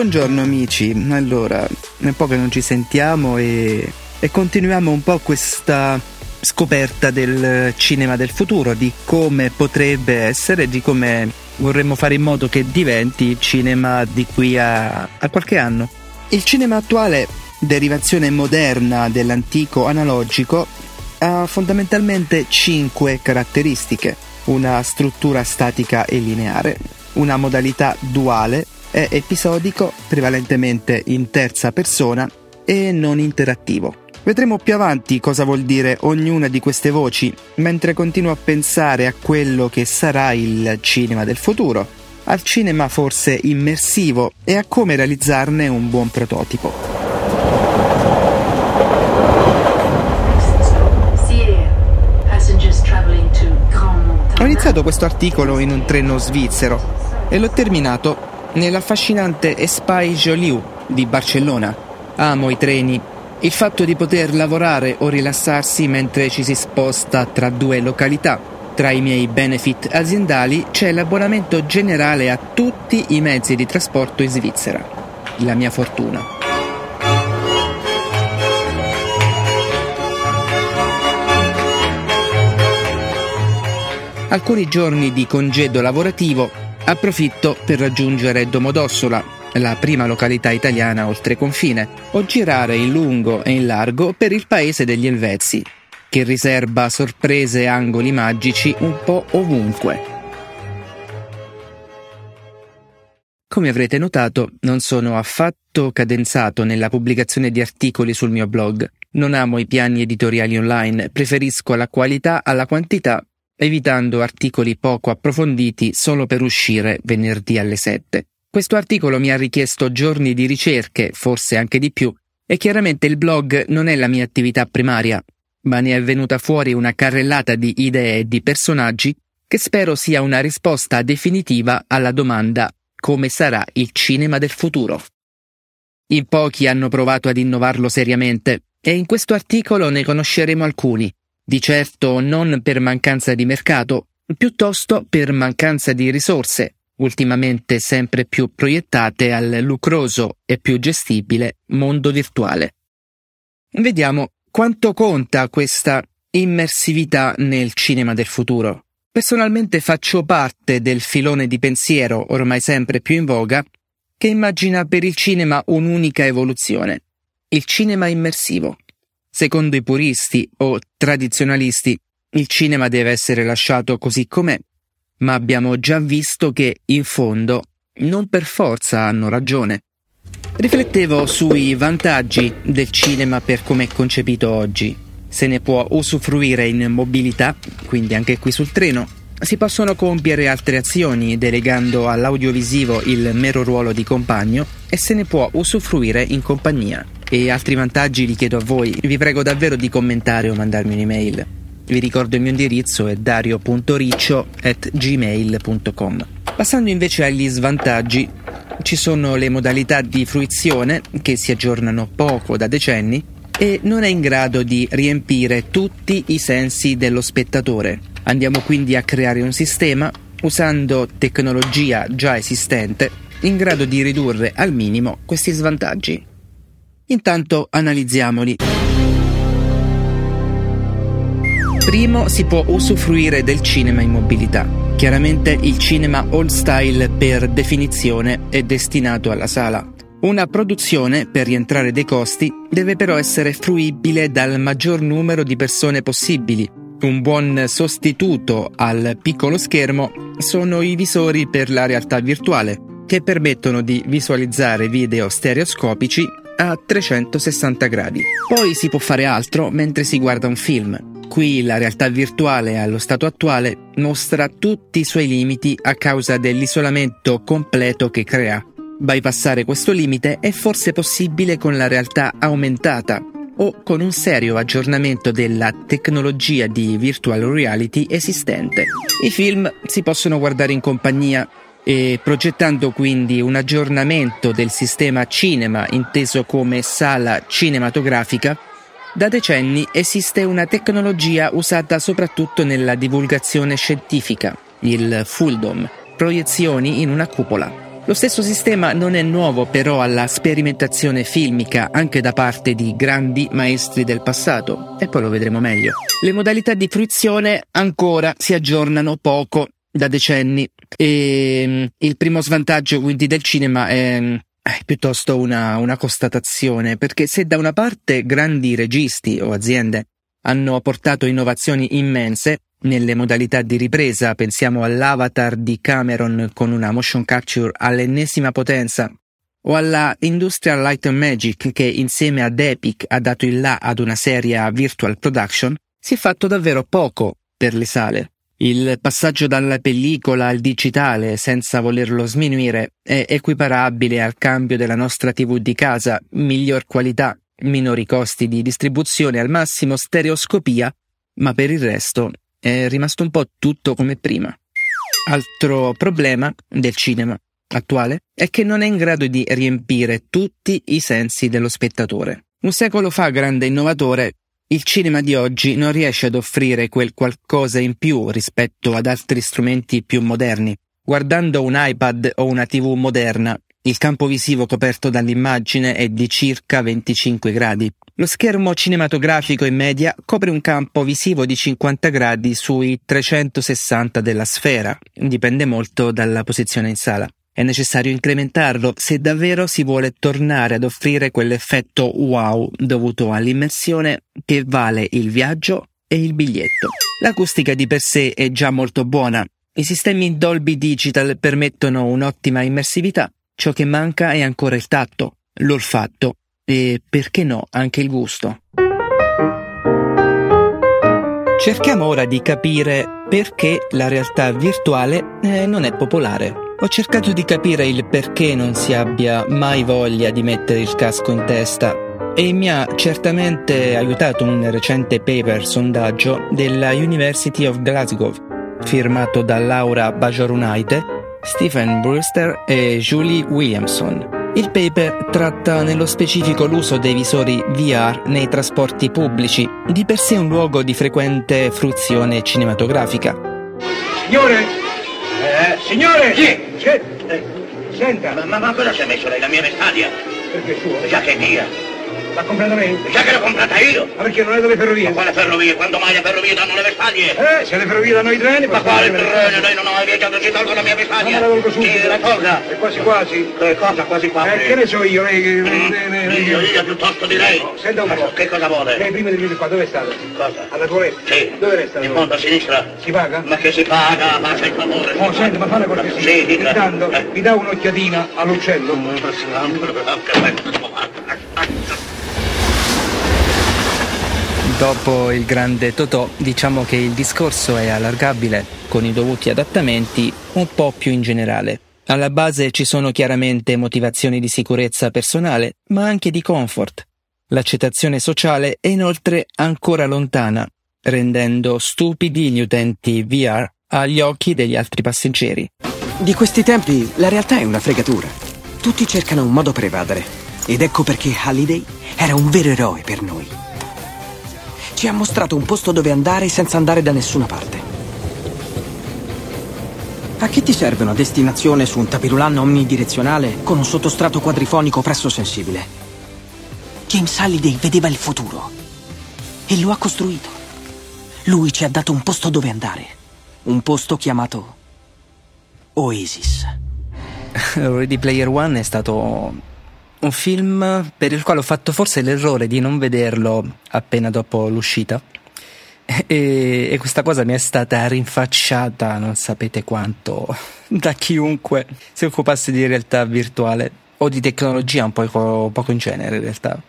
Buongiorno amici, allora, è un po' che non ci sentiamo e, e continuiamo un po' questa scoperta del cinema del futuro, di come potrebbe essere, di come vorremmo fare in modo che diventi cinema di qui a, a qualche anno. Il cinema attuale, derivazione moderna dell'antico analogico, ha fondamentalmente cinque caratteristiche. Una struttura statica e lineare, una modalità duale, è episodico, prevalentemente in terza persona e non interattivo. Vedremo più avanti cosa vuol dire ognuna di queste voci, mentre continuo a pensare a quello che sarà il cinema del futuro, al cinema forse immersivo e a come realizzarne un buon prototipo. Ho iniziato questo articolo in un treno svizzero e l'ho terminato nell'affascinante Espai Joliu di Barcellona. Amo i treni. Il fatto di poter lavorare o rilassarsi mentre ci si sposta tra due località. Tra i miei benefit aziendali c'è l'abbonamento generale a tutti i mezzi di trasporto in Svizzera. La mia fortuna. Alcuni giorni di congedo lavorativo Approfitto per raggiungere Domodossola, la prima località italiana oltre confine, o girare in lungo e in largo per il paese degli Elvezi, che riserba sorprese e angoli magici un po' ovunque. Come avrete notato, non sono affatto cadenzato nella pubblicazione di articoli sul mio blog. Non amo i piani editoriali online, preferisco la qualità alla quantità evitando articoli poco approfonditi solo per uscire venerdì alle 7. Questo articolo mi ha richiesto giorni di ricerche, forse anche di più, e chiaramente il blog non è la mia attività primaria, ma ne è venuta fuori una carrellata di idee e di personaggi che spero sia una risposta definitiva alla domanda come sarà il cinema del futuro. In pochi hanno provato ad innovarlo seriamente e in questo articolo ne conosceremo alcuni, di certo non per mancanza di mercato, piuttosto per mancanza di risorse, ultimamente sempre più proiettate al lucroso e più gestibile mondo virtuale. Vediamo quanto conta questa immersività nel cinema del futuro. Personalmente faccio parte del filone di pensiero ormai sempre più in voga che immagina per il cinema un'unica evoluzione, il cinema immersivo. Secondo i puristi o tradizionalisti, il cinema deve essere lasciato così com'è, ma abbiamo già visto che, in fondo, non per forza hanno ragione. Riflettevo sui vantaggi del cinema per come è concepito oggi. Se ne può usufruire in mobilità, quindi anche qui sul treno. Si possono compiere altre azioni delegando all'audiovisivo il mero ruolo di compagno e se ne può usufruire in compagnia e altri vantaggi li chiedo a voi. Vi prego davvero di commentare o mandarmi un'email. Vi ricordo il mio indirizzo è dario.riccio.gmail.com. Passando invece agli svantaggi, ci sono le modalità di fruizione che si aggiornano poco da decenni e non è in grado di riempire tutti i sensi dello spettatore. Andiamo quindi a creare un sistema usando tecnologia già esistente in grado di ridurre al minimo questi svantaggi. Intanto analizziamoli. Primo si può usufruire del cinema in mobilità. Chiaramente il cinema old style per definizione è destinato alla sala. Una produzione, per rientrare dei costi, deve però essere fruibile dal maggior numero di persone possibili. Un buon sostituto al piccolo schermo sono i visori per la realtà virtuale, che permettono di visualizzare video stereoscopici a 360 gradi. Poi si può fare altro mentre si guarda un film. Qui la realtà virtuale allo stato attuale mostra tutti i suoi limiti a causa dell'isolamento completo che crea. Bypassare questo limite è forse possibile con la realtà aumentata o con un serio aggiornamento della tecnologia di virtual reality esistente. I film si possono guardare in compagnia e progettando quindi un aggiornamento del sistema cinema inteso come sala cinematografica, da decenni esiste una tecnologia usata soprattutto nella divulgazione scientifica, il Fulldom, proiezioni in una cupola. Lo stesso sistema non è nuovo però alla sperimentazione filmica anche da parte di grandi maestri del passato, e poi lo vedremo meglio. Le modalità di fruizione ancora si aggiornano poco da decenni e mm, il primo svantaggio quindi del cinema è è piuttosto una, una constatazione, perché se da una parte grandi registi o aziende hanno portato innovazioni immense nelle modalità di ripresa, pensiamo all'avatar di Cameron con una motion capture all'ennesima potenza, o alla Industrial Light and Magic che insieme ad Epic ha dato il là ad una serie virtual production, si è fatto davvero poco per le sale. Il passaggio dalla pellicola al digitale, senza volerlo sminuire, è equiparabile al cambio della nostra TV di casa, miglior qualità, minori costi di distribuzione, al massimo stereoscopia, ma per il resto è rimasto un po' tutto come prima. Altro problema del cinema attuale è che non è in grado di riempire tutti i sensi dello spettatore. Un secolo fa, grande innovatore, il cinema di oggi non riesce ad offrire quel qualcosa in più rispetto ad altri strumenti più moderni. Guardando un iPad o una TV moderna, il campo visivo coperto dall'immagine è di circa 25 gradi. Lo schermo cinematografico in media copre un campo visivo di 50 gradi sui 360 della sfera, dipende molto dalla posizione in sala. È necessario incrementarlo se davvero si vuole tornare ad offrire quell'effetto wow dovuto all'immersione che vale il viaggio e il biglietto. L'acustica di per sé è già molto buona. I sistemi Dolby Digital permettono un'ottima immersività. Ciò che manca è ancora il tatto, l'olfatto e, perché no, anche il gusto. Cerchiamo ora di capire perché la realtà virtuale eh, non è popolare. Ho cercato di capire il perché non si abbia mai voglia di mettere il casco in testa e mi ha certamente aiutato un recente paper sondaggio della University of Glasgow, firmato da Laura Bajorunaite, Stephen Brewster e Julie Williamson. Il paper tratta nello specifico l'uso dei visori VR nei trasporti pubblici, di per sé un luogo di frequente fruizione cinematografica. Signore, eh, signore! Chi? Senta, senta. Ma, ma, ma cosa ci ha messo lei? La mia vestaglia? Perché suo? Già che è mia. L'ha comprata lei? Già che l'ho comprata io. Ma perché non è delle ferrovie? Ma quale ferrovie? Quando mai le ferrovie danno le vestaglie? Eh, se le ferrovie danno i treni... Ma quale treno? Lei non ha mai viaggiato, ci tolgo la mia vestaglia. Ma la tolgo subito. Sì, la tolga. E quasi quasi. Che cosa quasi quasi? Eh, che ne so io, lei... che- Mm, Io, io piuttosto di lei. Senta un po'. Che cosa vuole? Lei prima di venire qua, dove è stata? Cosa? Alla toilette? Sì. Dove resta? In fondo a sinistra. Si paga? Ma che si paga? Faccia il favore. Oh, senta, ma fa una cortesia. Sì, dica. Intanto, Eh. mi dà un'occhiatina all'uccello? Mm, che bello. Dopo il grande Totò, diciamo che il discorso è allargabile, con i dovuti adattamenti, un po' più in generale. Alla base ci sono chiaramente motivazioni di sicurezza personale, ma anche di comfort. L'accettazione sociale è inoltre ancora lontana, rendendo stupidi gli utenti VR agli occhi degli altri passeggeri. Di questi tempi la realtà è una fregatura. Tutti cercano un modo per evadere. Ed ecco perché Halliday era un vero eroe per noi. Ci ha mostrato un posto dove andare senza andare da nessuna parte. A che ti serve una destinazione su un tapirulan omnidirezionale con un sottostrato quadrifonico presso sensibile? James Halliday vedeva il futuro e lo ha costruito. Lui ci ha dato un posto dove andare. Un posto chiamato Oasis. Ready Player One è stato un film per il quale ho fatto forse l'errore di non vederlo appena dopo l'uscita. E, e questa cosa mi è stata rinfacciata, non sapete quanto, da chiunque si occupasse di realtà virtuale o di tecnologia un poco, poco in genere in realtà.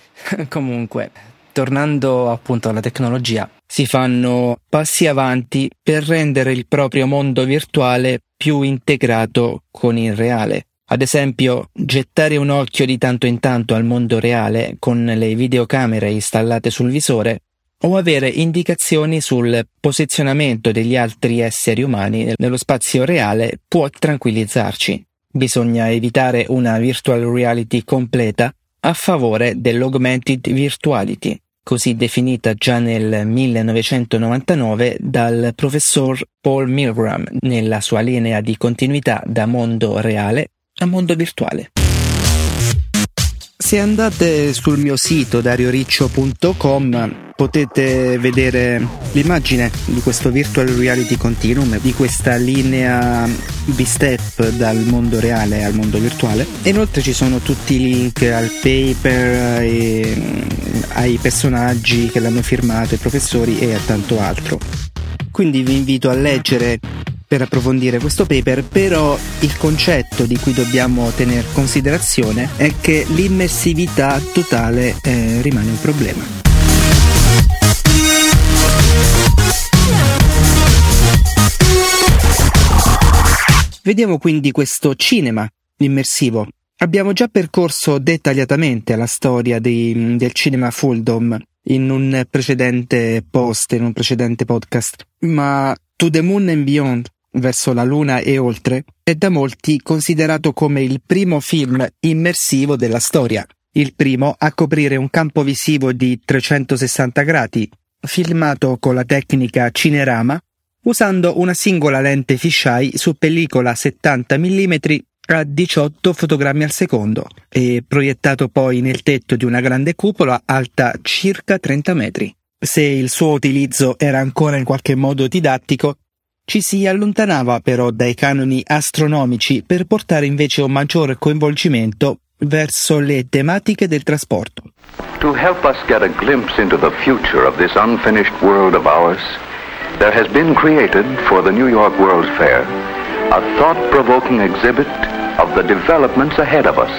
Comunque, tornando appunto alla tecnologia, si fanno passi avanti per rendere il proprio mondo virtuale più integrato con il reale. Ad esempio, gettare un occhio di tanto in tanto al mondo reale con le videocamere installate sul visore o avere indicazioni sul posizionamento degli altri esseri umani nello spazio reale può tranquillizzarci. Bisogna evitare una virtual reality completa a favore dell'augmented virtuality, così definita già nel 1999 dal professor Paul Milgram nella sua linea di continuità da mondo reale a mondo virtuale. Se andate sul mio sito darioriccio.com potete vedere l'immagine di questo virtual reality continuum, di questa linea B-step dal mondo reale al mondo virtuale. Inoltre ci sono tutti i link al paper, e, ai personaggi che l'hanno firmato, ai professori e a tanto altro. Quindi vi invito a leggere per approfondire questo paper, però il concetto di cui dobbiamo tener considerazione è che l'immersività totale eh, rimane un problema. Vediamo quindi questo cinema immersivo. Abbiamo già percorso dettagliatamente la storia di, del cinema Fulldom in un precedente post, in un precedente podcast, ma To the Moon and Beyond verso la Luna e oltre, è da molti considerato come il primo film immersivo della storia, il primo a coprire un campo visivo di 360 gradi, filmato con la tecnica Cinerama, usando una singola lente fisheye su pellicola 70 mm a 18 fotogrammi al secondo e proiettato poi nel tetto di una grande cupola alta circa 30 metri. Se il suo utilizzo era ancora in qualche modo didattico, ci si allontanava però dai canoni astronomici per portare invece un maggior coinvolgimento verso le tematiche del trasporto. To help us get a glimpse into the future of this unfinished world of ours, there has been created for the New York World's Fair a thought-provoking exhibit of the developments ahead of us.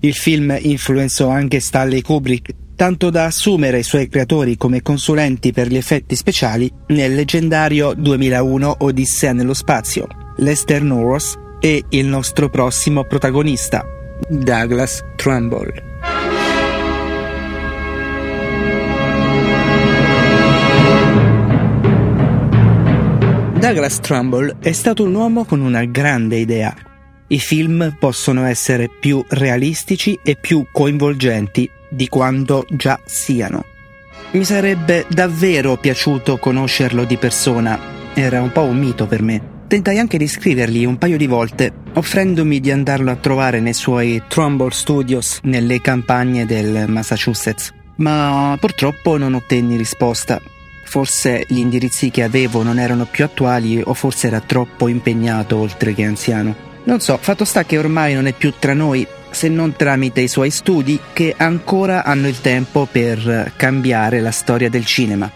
Il film influenzò anche Stanley Kubrick tanto da assumere i suoi creatori come consulenti per gli effetti speciali nel leggendario 2001 Odissea nello spazio, Lester Norris e il nostro prossimo protagonista, Douglas Trumbull. Douglas Trumbull è stato un uomo con una grande idea. I film possono essere più realistici e più coinvolgenti di quanto già siano. Mi sarebbe davvero piaciuto conoscerlo di persona, era un po' un mito per me. Tentai anche di scrivergli un paio di volte, offrendomi di andarlo a trovare nei suoi Trumbull Studios nelle campagne del Massachusetts, ma purtroppo non ottenni risposta. Forse gli indirizzi che avevo non erano più attuali o forse era troppo impegnato oltre che anziano. Non so, fatto sta che ormai non è più tra noi se non tramite i suoi studi che ancora hanno il tempo per cambiare la storia del cinema.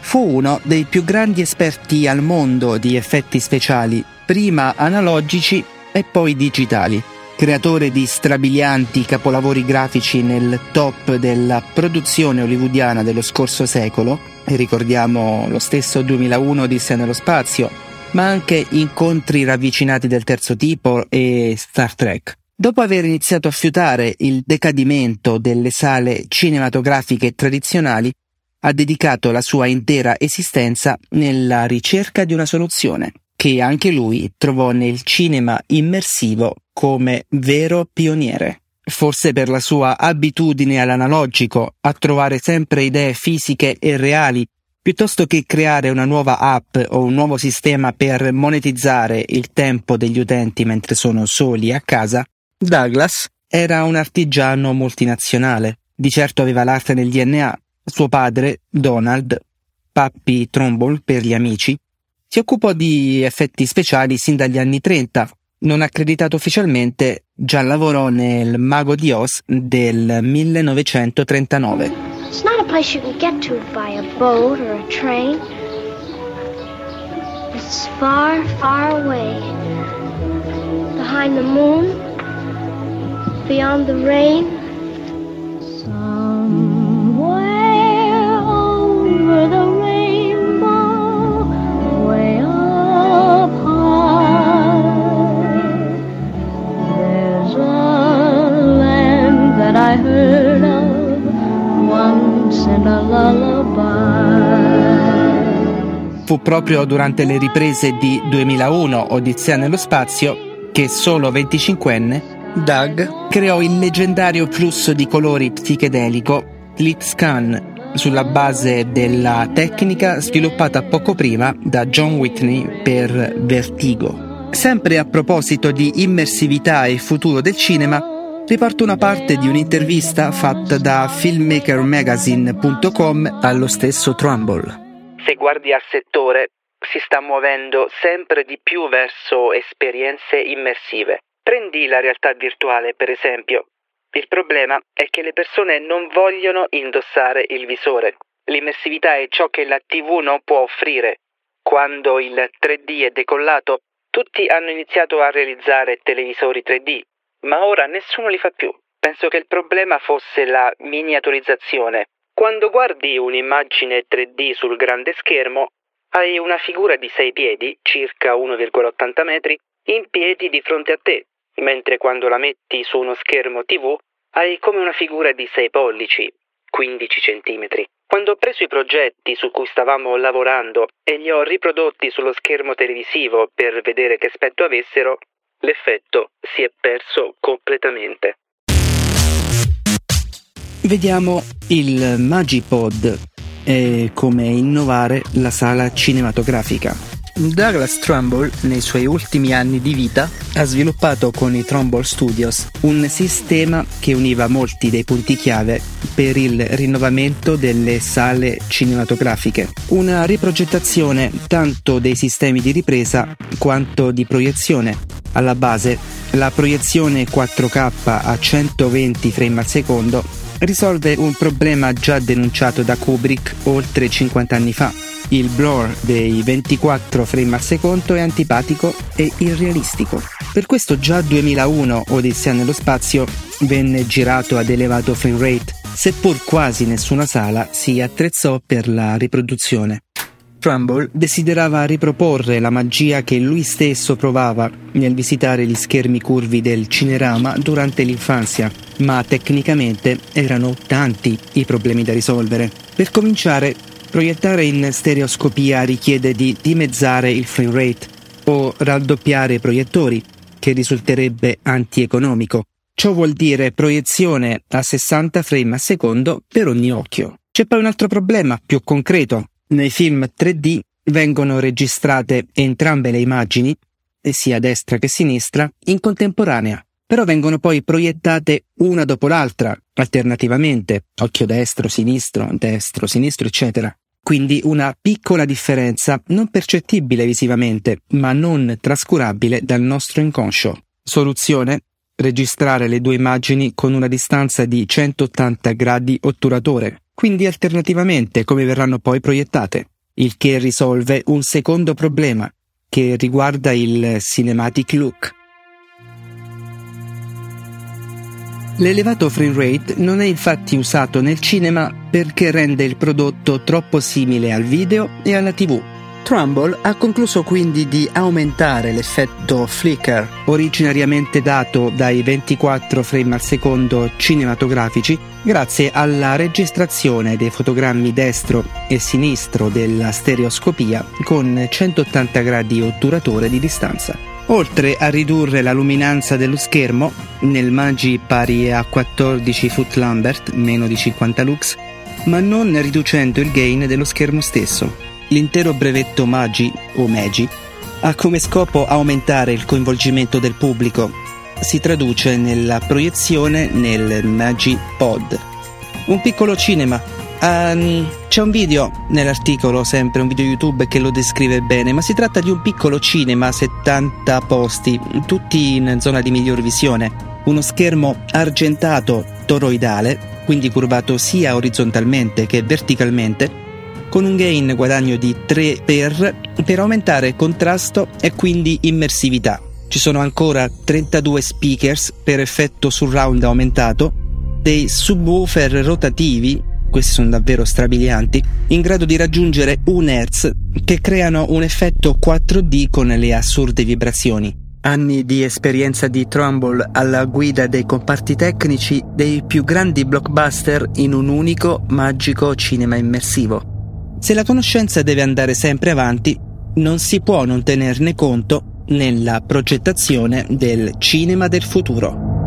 Fu uno dei più grandi esperti al mondo di effetti speciali, prima analogici e poi digitali, creatore di strabilianti capolavori grafici nel top della produzione hollywoodiana dello scorso secolo, e ricordiamo lo stesso 2001 Odissea nello spazio, ma anche incontri ravvicinati del terzo tipo e Star Trek. Dopo aver iniziato a fiutare il decadimento delle sale cinematografiche tradizionali, ha dedicato la sua intera esistenza nella ricerca di una soluzione, che anche lui trovò nel cinema immersivo come vero pioniere. Forse per la sua abitudine all'analogico, a trovare sempre idee fisiche e reali, piuttosto che creare una nuova app o un nuovo sistema per monetizzare il tempo degli utenti mentre sono soli a casa, Douglas era un artigiano multinazionale, di certo aveva l'arte nel DNA. Suo padre, Donald, Pappy Trumbull per gli amici, si occupò di effetti speciali sin dagli anni 30. Non accreditato ufficialmente, già lavorò nel Mago di Oz del 1939. Place you can get to by a boat or a train. It's far, far away. Behind the moon, beyond the rain. Fu proprio durante le riprese di 2001 Odissea nello spazio che solo 25enne Doug creò il leggendario flusso di colori psichedelico Scan sulla base della tecnica sviluppata poco prima da John Whitney per Vertigo. Sempre a proposito di immersività e futuro del cinema, riporto una parte di un'intervista fatta da filmmakermagazine.com allo stesso Trumbull. Se guardi al settore, si sta muovendo sempre di più verso esperienze immersive. Prendi la realtà virtuale, per esempio. Il problema è che le persone non vogliono indossare il visore. L'immersività è ciò che la TV non può offrire. Quando il 3D è decollato, tutti hanno iniziato a realizzare televisori 3D, ma ora nessuno li fa più. Penso che il problema fosse la miniaturizzazione. Quando guardi un'immagine 3D sul grande schermo, hai una figura di 6 piedi, circa 1,80 metri, in piedi di fronte a te, mentre quando la metti su uno schermo TV hai come una figura di 6 pollici, 15 centimetri. Quando ho preso i progetti su cui stavamo lavorando e li ho riprodotti sullo schermo televisivo per vedere che aspetto avessero, l'effetto si è perso completamente. Vediamo il Magipod e come innovare la sala cinematografica. Douglas Trumbull, nei suoi ultimi anni di vita, ha sviluppato con i Trumbull Studios un sistema che univa molti dei punti chiave per il rinnovamento delle sale cinematografiche. Una riprogettazione tanto dei sistemi di ripresa quanto di proiezione. Alla base, la proiezione 4K a 120 frame al secondo risolve un problema già denunciato da Kubrick oltre 50 anni fa il blur dei 24 frame al secondo è antipatico e irrealistico. Per questo già 2001 Odissea nello spazio venne girato ad elevato frame rate, seppur quasi nessuna sala si attrezzò per la riproduzione. Trumbull desiderava riproporre la magia che lui stesso provava nel visitare gli schermi curvi del cinerama durante l'infanzia, ma tecnicamente erano tanti i problemi da risolvere. Per cominciare, Proiettare in stereoscopia richiede di dimezzare il frame rate o raddoppiare i proiettori, che risulterebbe antieconomico. Ciò vuol dire proiezione a 60 frame a secondo per ogni occhio. C'è poi un altro problema più concreto. Nei film 3D vengono registrate entrambe le immagini, sia destra che sinistra, in contemporanea, però vengono poi proiettate una dopo l'altra, alternativamente, occhio destro, sinistro, destro, sinistro, eccetera. Quindi una piccola differenza non percettibile visivamente, ma non trascurabile dal nostro inconscio. Soluzione? Registrare le due immagini con una distanza di 180 gradi otturatore, quindi alternativamente come verranno poi proiettate, il che risolve un secondo problema, che riguarda il cinematic look. L'elevato frame rate non è infatti usato nel cinema perché rende il prodotto troppo simile al video e alla TV. Trumbull ha concluso quindi di aumentare l'effetto flicker, originariamente dato dai 24 frame al secondo cinematografici, grazie alla registrazione dei fotogrammi destro e sinistro della stereoscopia con 180 gradi otturatore di distanza. Oltre a ridurre la luminanza dello schermo, nel Magi pari a 14 foot Lambert, meno di 50 lux, ma non riducendo il gain dello schermo stesso. L'intero brevetto Magi, o Magi, ha come scopo aumentare il coinvolgimento del pubblico. Si traduce nella proiezione nel Magi Pod. Un piccolo cinema Um, c'è un video nell'articolo, sempre un video YouTube che lo descrive bene, ma si tratta di un piccolo cinema, 70 posti, tutti in zona di miglior visione. Uno schermo argentato toroidale, quindi curvato sia orizzontalmente che verticalmente, con un gain guadagno di 3 per per aumentare contrasto e quindi immersività. Ci sono ancora 32 speakers per effetto surround aumentato, dei subwoofer rotativi questi sono davvero strabilianti, in grado di raggiungere un Hz che creano un effetto 4D con le assurde vibrazioni. Anni di esperienza di Trumbull alla guida dei comparti tecnici dei più grandi blockbuster in un unico, magico cinema immersivo. Se la conoscenza deve andare sempre avanti, non si può non tenerne conto nella progettazione del cinema del futuro.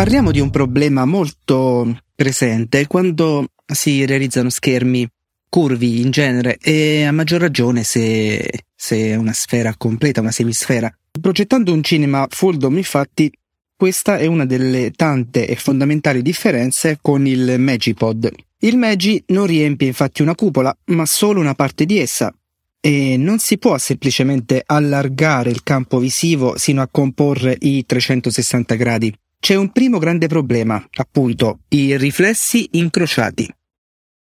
Parliamo di un problema molto presente quando si realizzano schermi curvi in genere e a maggior ragione se, se è una sfera completa, una semisfera. Progettando un cinema full dome, infatti, questa è una delle tante e fondamentali differenze con il Magipod. Il Magi non riempie infatti una cupola, ma solo una parte di essa, e non si può semplicemente allargare il campo visivo sino a comporre i 360 gradi. C'è un primo grande problema, appunto, i riflessi incrociati.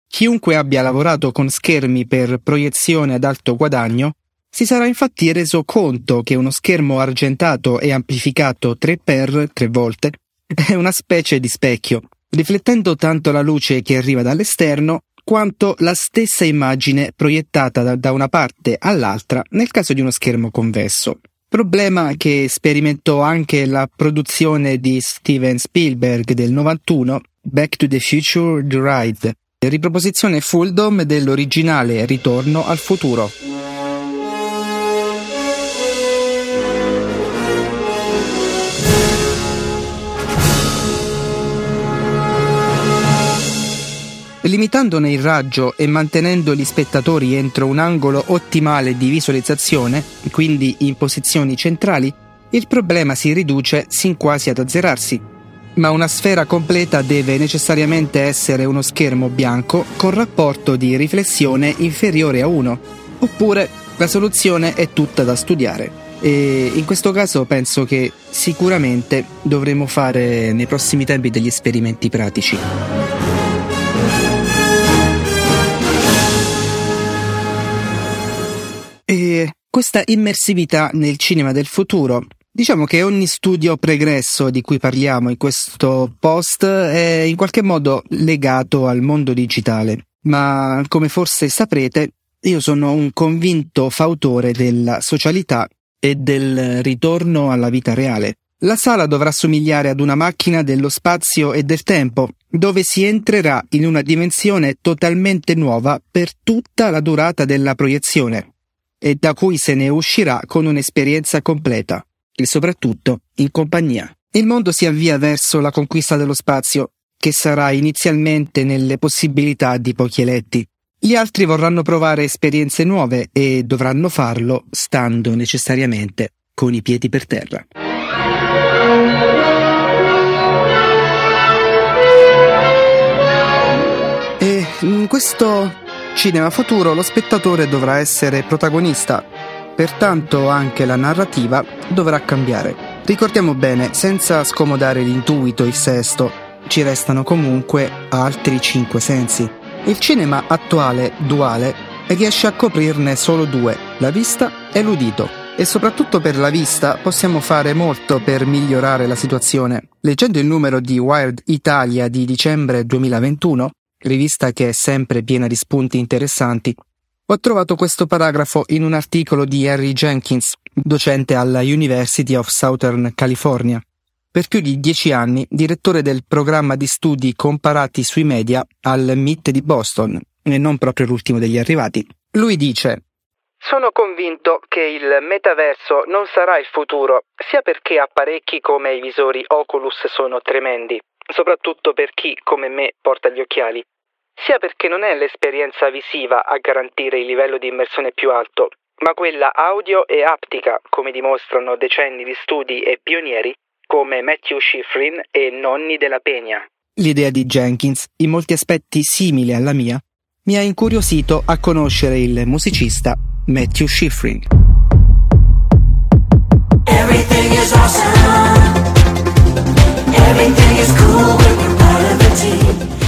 Chiunque abbia lavorato con schermi per proiezione ad alto guadagno si sarà infatti reso conto che uno schermo argentato e amplificato 3x 3 volte è una specie di specchio, riflettendo tanto la luce che arriva dall'esterno quanto la stessa immagine proiettata da una parte all'altra nel caso di uno schermo convesso. Problema che sperimentò anche la produzione di Steven Spielberg del 91, Back to the Future The Ride, riproposizione full dome dell'originale Ritorno al futuro. Limitandone il raggio e mantenendo gli spettatori entro un angolo ottimale di visualizzazione, quindi in posizioni centrali, il problema si riduce sin quasi ad azzerarsi. Ma una sfera completa deve necessariamente essere uno schermo bianco con rapporto di riflessione inferiore a 1, oppure la soluzione è tutta da studiare. E in questo caso penso che sicuramente dovremo fare nei prossimi tempi degli esperimenti pratici. Questa immersività nel cinema del futuro. Diciamo che ogni studio pregresso di cui parliamo in questo post è in qualche modo legato al mondo digitale, ma come forse saprete, io sono un convinto fautore della socialità e del ritorno alla vita reale. La sala dovrà somigliare ad una macchina dello spazio e del tempo, dove si entrerà in una dimensione totalmente nuova per tutta la durata della proiezione e da cui se ne uscirà con un'esperienza completa e soprattutto in compagnia. Il mondo si avvia verso la conquista dello spazio, che sarà inizialmente nelle possibilità di pochi eletti. Gli altri vorranno provare esperienze nuove e dovranno farlo stando necessariamente con i piedi per terra. E in questo cinema futuro lo spettatore dovrà essere protagonista, pertanto anche la narrativa dovrà cambiare. Ricordiamo bene, senza scomodare l'intuito, il sesto, ci restano comunque altri cinque sensi. Il cinema attuale, duale, riesce a coprirne solo due, la vista e l'udito. E soprattutto per la vista possiamo fare molto per migliorare la situazione. Leggendo il numero di Wired Italia di dicembre 2021, rivista che è sempre piena di spunti interessanti, ho trovato questo paragrafo in un articolo di Harry Jenkins, docente alla University of Southern California. Per più di dieci anni direttore del programma di studi comparati sui media al MIT di Boston, e non proprio l'ultimo degli arrivati. Lui dice sono convinto che il metaverso non sarà il futuro, sia perché apparecchi come i visori Oculus sono tremendi, soprattutto per chi, come me, porta gli occhiali, sia perché non è l'esperienza visiva a garantire il livello di immersione più alto, ma quella audio e aptica, come dimostrano decenni di studi e pionieri come Matthew Schifrin e Nonni della Pegna. L'idea di Jenkins, in molti aspetti simile alla mia, mi ha incuriosito a conoscere il musicista Matthew Schifrin. Everything is awesome. Everything is cool when you're part of a team.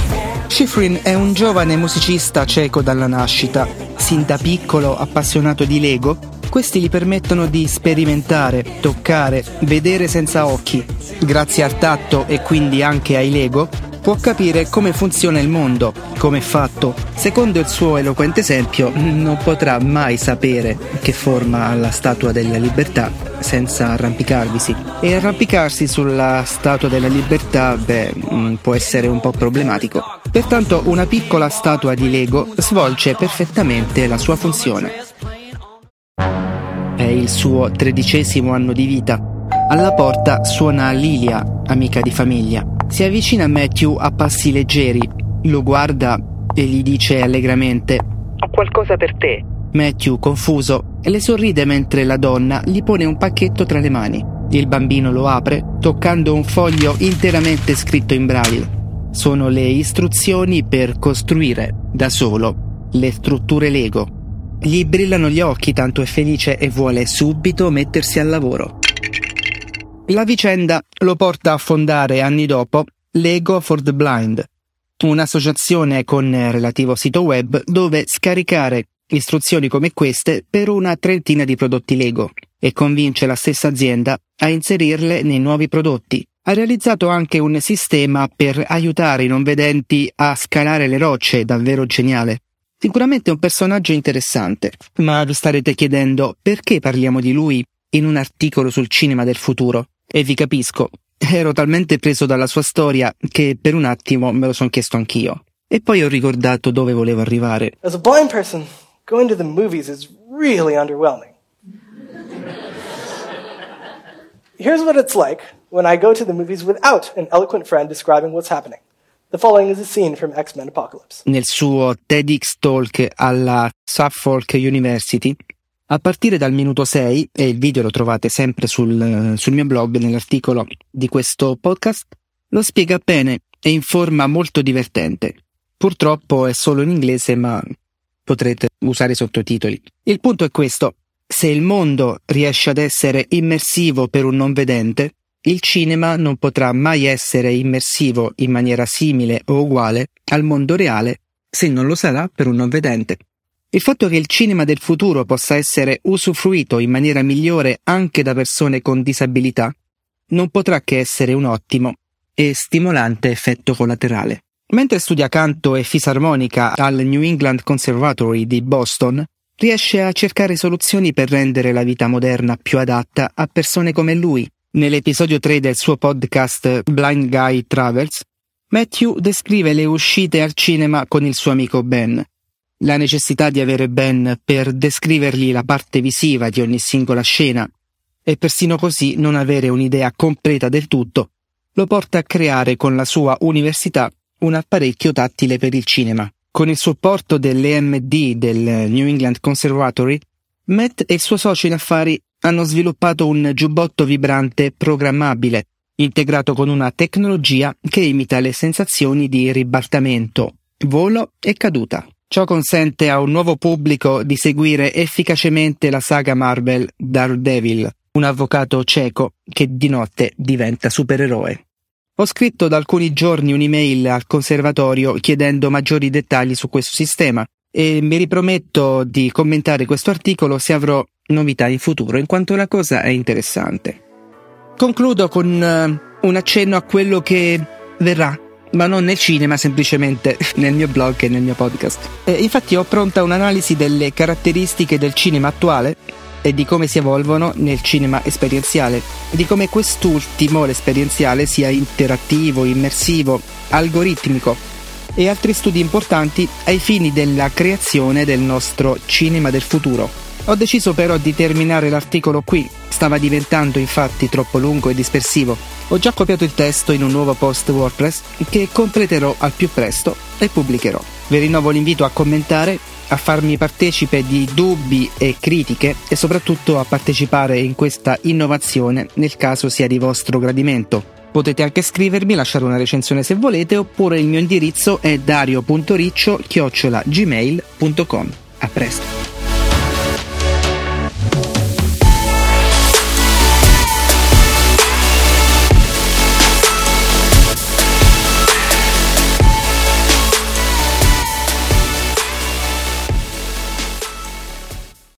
Schifrin è un giovane musicista cieco dalla nascita. Sin da piccolo appassionato di Lego, questi gli permettono di sperimentare, toccare, vedere senza occhi. Grazie al tatto e quindi anche ai Lego, può capire come funziona il mondo, come è fatto. Secondo il suo eloquente esempio, non potrà mai sapere che forma ha la Statua della Libertà senza arrampicarvisi. E arrampicarsi sulla Statua della Libertà, beh, mm, può essere un po' problematico. Pertanto una piccola statua di Lego svolge perfettamente la sua funzione. È il suo tredicesimo anno di vita. Alla porta suona Lilia, amica di famiglia. Si avvicina a Matthew a passi leggeri, lo guarda e gli dice allegramente Ho qualcosa per te. Matthew, confuso, le sorride mentre la donna gli pone un pacchetto tra le mani. Il bambino lo apre, toccando un foglio interamente scritto in braille. Sono le istruzioni per costruire, da solo, le strutture Lego. Gli brillano gli occhi, tanto è felice e vuole subito mettersi al lavoro. La vicenda lo porta a fondare anni dopo Lego for the Blind, un'associazione con relativo sito web dove scaricare istruzioni come queste per una trentina di prodotti Lego e convince la stessa azienda a inserirle nei nuovi prodotti. Ha realizzato anche un sistema per aiutare i non vedenti a scalare le rocce, davvero geniale. Sicuramente un personaggio interessante, ma vi starete chiedendo perché parliamo di lui in un articolo sul cinema del futuro. E vi capisco, ero talmente preso dalla sua storia che per un attimo me lo sono chiesto anch'io. E poi ho ricordato dove volevo arrivare. As a blind person, going to the movies is really underwhelming. Here's what it's like when I go to the movies without an eloquent friend describing what's happening. The following is a scene from X-Men Apocalypse. Nel suo TEDx Talk alla Suffolk University, a partire dal minuto 6, e il video lo trovate sempre sul, sul mio blog nell'articolo di questo podcast, lo spiega bene e in forma molto divertente. Purtroppo è solo in inglese, ma potrete usare i sottotitoli. Il punto è questo. Se il mondo riesce ad essere immersivo per un non vedente, il cinema non potrà mai essere immersivo in maniera simile o uguale al mondo reale se non lo sarà per un non vedente. Il fatto che il cinema del futuro possa essere usufruito in maniera migliore anche da persone con disabilità non potrà che essere un ottimo e stimolante effetto collaterale. Mentre studia canto e fisarmonica al New England Conservatory di Boston, riesce a cercare soluzioni per rendere la vita moderna più adatta a persone come lui. Nell'episodio 3 del suo podcast Blind Guy Travels, Matthew descrive le uscite al cinema con il suo amico Ben. La necessità di avere Ben per descrivergli la parte visiva di ogni singola scena e persino così non avere un'idea completa del tutto lo porta a creare con la sua università un apparecchio tattile per il cinema. Con il supporto dell'EMD del New England Conservatory, Matt e il suo socio in affari hanno sviluppato un giubbotto vibrante programmabile, integrato con una tecnologia che imita le sensazioni di ribaltamento, volo e caduta. Ciò consente a un nuovo pubblico di seguire efficacemente la saga Marvel Daredevil, un avvocato cieco che di notte diventa supereroe. Ho scritto da alcuni giorni un'email al conservatorio chiedendo maggiori dettagli su questo sistema e mi riprometto di commentare questo articolo se avrò novità in futuro, in quanto la cosa è interessante. Concludo con uh, un accenno a quello che verrà, ma non nel cinema, semplicemente nel mio blog e nel mio podcast. E infatti ho pronta un'analisi delle caratteristiche del cinema attuale e di come si evolvono nel cinema esperienziale, di come quest'ultimo, l'esperienziale, sia interattivo, immersivo, algoritmico e altri studi importanti ai fini della creazione del nostro cinema del futuro. Ho deciso però di terminare l'articolo qui, stava diventando infatti troppo lungo e dispersivo. Ho già copiato il testo in un nuovo post WordPress che completerò al più presto e pubblicherò. Vi rinnovo l'invito a commentare a farmi partecipe di dubbi e critiche e soprattutto a partecipare in questa innovazione nel caso sia di vostro gradimento. Potete anche scrivermi, lasciare una recensione se volete, oppure il mio indirizzo è dario.riccio-gmail.com. A presto!